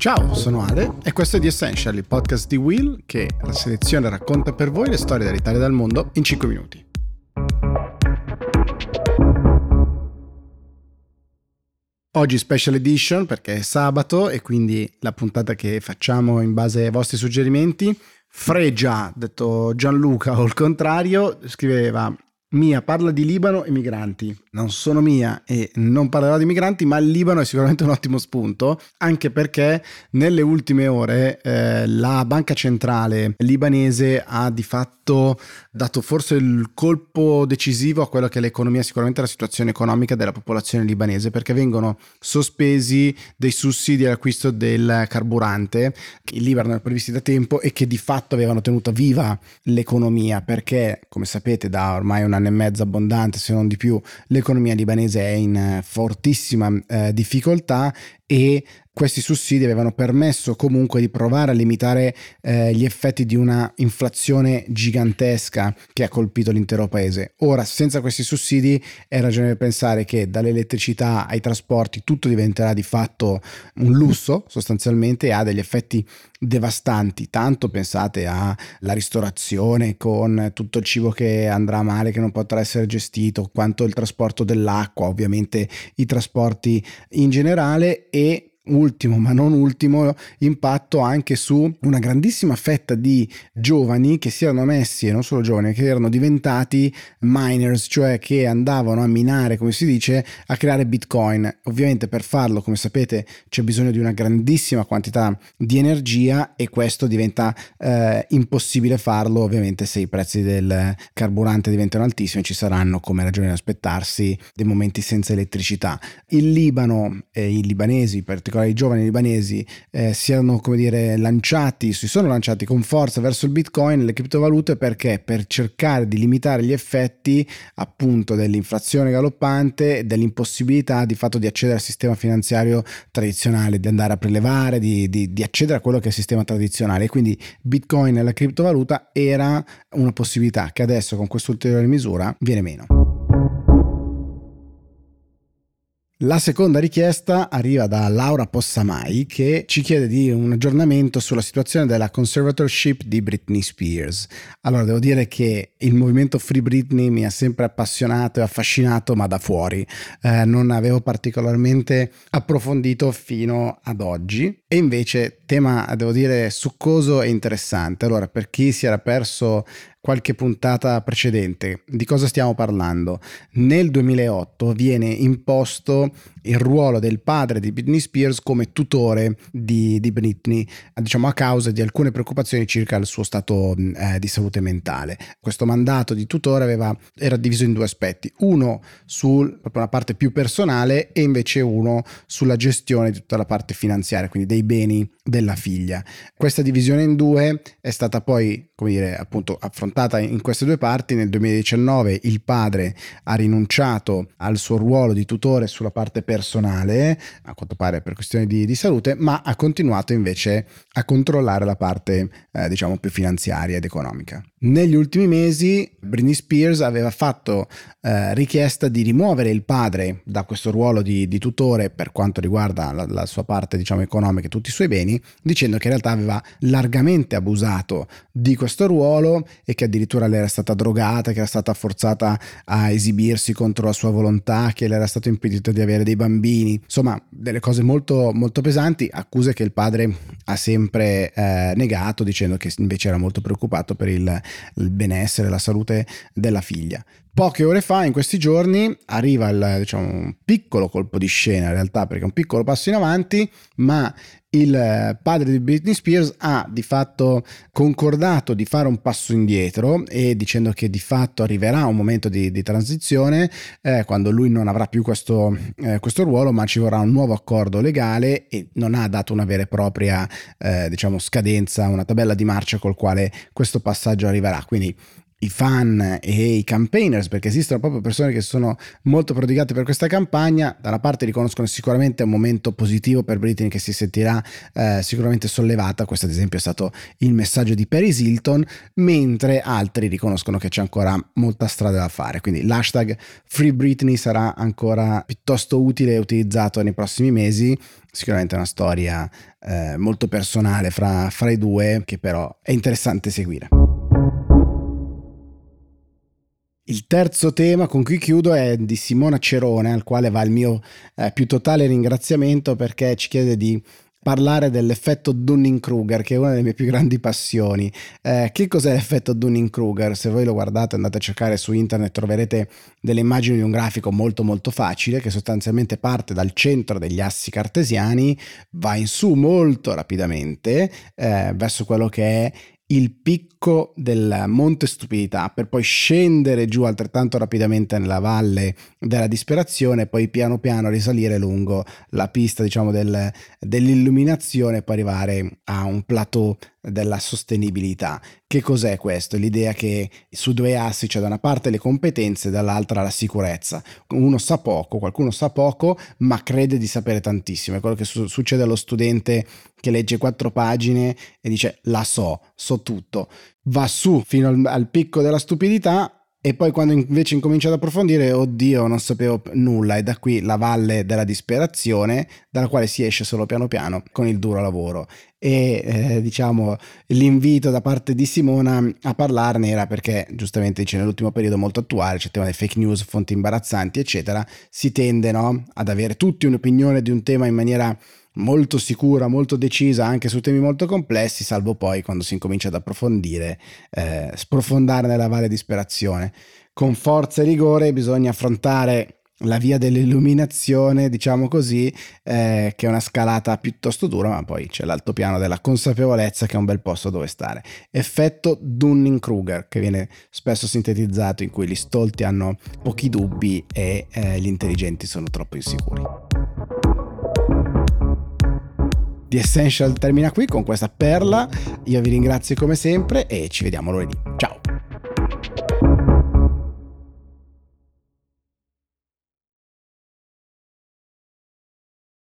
Ciao, sono Ale e questo è The Essential, il podcast di Will che la selezione racconta per voi le storie dall'Italia e dal mondo in 5 minuti. Oggi special edition perché è sabato e quindi la puntata che facciamo in base ai vostri suggerimenti. Fregia, detto Gianluca o il contrario, scriveva Mia parla di Libano e migranti. Non sono Mia e non parlerò di migranti, ma il Libano è sicuramente un ottimo spunto, anche perché nelle ultime ore eh, la banca centrale libanese ha di fatto dato forse il colpo decisivo a quello che è l'economia, sicuramente la situazione economica della popolazione libanese, perché vengono sospesi dei sussidi all'acquisto del carburante che il Libano era previsti da tempo e che di fatto avevano tenuto viva l'economia, perché come sapete da ormai un e mezzo abbondante, se non di più, l'economia libanese è in fortissima eh, difficoltà e questi sussidi avevano permesso comunque di provare a limitare eh, gli effetti di una inflazione gigantesca che ha colpito l'intero paese. Ora, senza questi sussidi è ragionevole pensare che dall'elettricità ai trasporti tutto diventerà di fatto un lusso sostanzialmente e ha degli effetti devastanti. Tanto pensate alla ristorazione con tutto il cibo che andrà male, che non potrà essere gestito, quanto il trasporto dell'acqua, ovviamente i trasporti in generale e ultimo ma non ultimo impatto anche su una grandissima fetta di giovani che si erano messi e non solo giovani che erano diventati miners cioè che andavano a minare come si dice a creare bitcoin. Ovviamente per farlo come sapete c'è bisogno di una grandissima quantità di energia e questo diventa eh, impossibile farlo ovviamente se i prezzi del carburante diventano altissimi ci saranno come ragione di aspettarsi dei momenti senza elettricità. Il Libano e i libanesi in particolare particolare i giovani libanesi eh, siano come dire lanciati, si sono lanciati con forza verso il bitcoin e le criptovalute perché per cercare di limitare gli effetti appunto dell'inflazione galoppante e dell'impossibilità di fatto di accedere al sistema finanziario tradizionale, di andare a prelevare, di, di, di accedere a quello che è il sistema tradizionale. Quindi bitcoin e la criptovaluta era una possibilità che adesso con questa ulteriore misura viene meno. La seconda richiesta arriva da Laura Possamai che ci chiede di un aggiornamento sulla situazione della conservatorship di Britney Spears. Allora, devo dire che il movimento Free Britney mi ha sempre appassionato e affascinato, ma da fuori. Eh, non avevo particolarmente approfondito fino ad oggi. E invece, tema, devo dire, succoso e interessante. Allora, per chi si era perso qualche puntata precedente. Di cosa stiamo parlando? Nel 2008 viene imposto il ruolo del padre di Britney Spears come tutore di, di Britney, diciamo a causa di alcune preoccupazioni circa il suo stato eh, di salute mentale. Questo mandato di tutore aveva, era diviso in due aspetti, uno sulla parte più personale e invece uno sulla gestione di tutta la parte finanziaria, quindi dei beni della figlia. Questa divisione in due è stata poi, come dire, appunto affrontata in queste due parti. Nel 2019 il padre ha rinunciato al suo ruolo di tutore sulla parte personale, a quanto pare per questioni di, di salute, ma ha continuato invece a controllare la parte, eh, diciamo, più finanziaria ed economica. Negli ultimi mesi Britney Spears aveva fatto eh, richiesta di rimuovere il padre da questo ruolo di, di tutore per quanto riguarda la, la, sua parte diciamo, economica e tutti i suoi beni, dicendo che in realtà aveva largamente abusato di questo ruolo e che addirittura le era stata drogata, che era stata forzata a esibirsi contro la sua volontà, che le era stato impedito di avere dei bambini, insomma delle cose molto, molto pesanti, accuse che il padre ha sempre eh, negato dicendo che invece era molto preoccupato per il il benessere, la salute della figlia. Poche ore fa, in questi giorni, arriva il, diciamo, un piccolo colpo di scena in realtà, perché è un piccolo passo in avanti, ma il padre di Britney Spears ha di fatto concordato di fare un passo indietro e dicendo che di fatto arriverà un momento di, di transizione eh, quando lui non avrà più questo, eh, questo, ruolo ma ci vorrà un nuovo accordo legale e non ha dato una vera e propria eh, diciamo scadenza una tabella di marcia col quale questo passaggio arriverà. Quindi i fan e i campaigners, perché esistono proprio persone che sono molto prodigate per questa campagna, da una parte riconoscono sicuramente un momento positivo per Britney che si sentirà eh, sicuramente sollevata, questo ad esempio è stato il messaggio di Paris Hilton, mentre altri riconoscono che c'è ancora molta strada da fare, quindi l'hashtag Free Britney sarà ancora piuttosto utile e utilizzato nei prossimi mesi, sicuramente è una storia eh, molto personale fra, fra i due che però è interessante seguire. Il terzo tema con cui chiudo è di Simona Cerone, al quale va il mio eh, più totale ringraziamento perché ci chiede di parlare dell'effetto Dunning-Kruger, che è una delle mie più grandi passioni. Eh, che cos'è l'effetto Dunning-Kruger? Se voi lo guardate, andate a cercare su internet, troverete delle immagini di un grafico molto molto facile che sostanzialmente parte dal centro degli assi cartesiani, va in su molto rapidamente eh, verso quello che è il picco del Monte Stupidità per poi scendere giù altrettanto rapidamente nella valle della disperazione e poi piano piano risalire lungo la pista diciamo del, dell'illuminazione e poi arrivare a un plateau della sostenibilità. Che cos'è questo? L'idea che su due assi c'è da una parte le competenze e dall'altra la sicurezza. Uno sa poco, qualcuno sa poco, ma crede di sapere tantissimo. È quello che su- succede allo studente che legge quattro pagine e dice la so, so tutto. Va su fino al, al picco della stupidità e poi quando invece incomincia ad approfondire, oddio, non sapevo nulla, e da qui la valle della disperazione, dalla quale si esce solo piano piano con il duro lavoro. E eh, diciamo l'invito da parte di Simona a parlarne era perché, giustamente dice, nell'ultimo periodo molto attuale, c'è il tema delle fake news, fonti imbarazzanti, eccetera, si tende no, ad avere tutti un'opinione di un tema in maniera molto sicura, molto decisa anche su temi molto complessi, salvo poi quando si incomincia ad approfondire, eh, sprofondare nella valle disperazione. Con forza e rigore bisogna affrontare la via dell'illuminazione, diciamo così, eh, che è una scalata piuttosto dura, ma poi c'è l'altopiano della consapevolezza che è un bel posto dove stare. Effetto Dunning-Kruger, che viene spesso sintetizzato in cui gli stolti hanno pochi dubbi e eh, gli intelligenti sono troppo insicuri. The Essential termina qui con questa perla. Io vi ringrazio come sempre e ci vediamo lunedì. Ciao!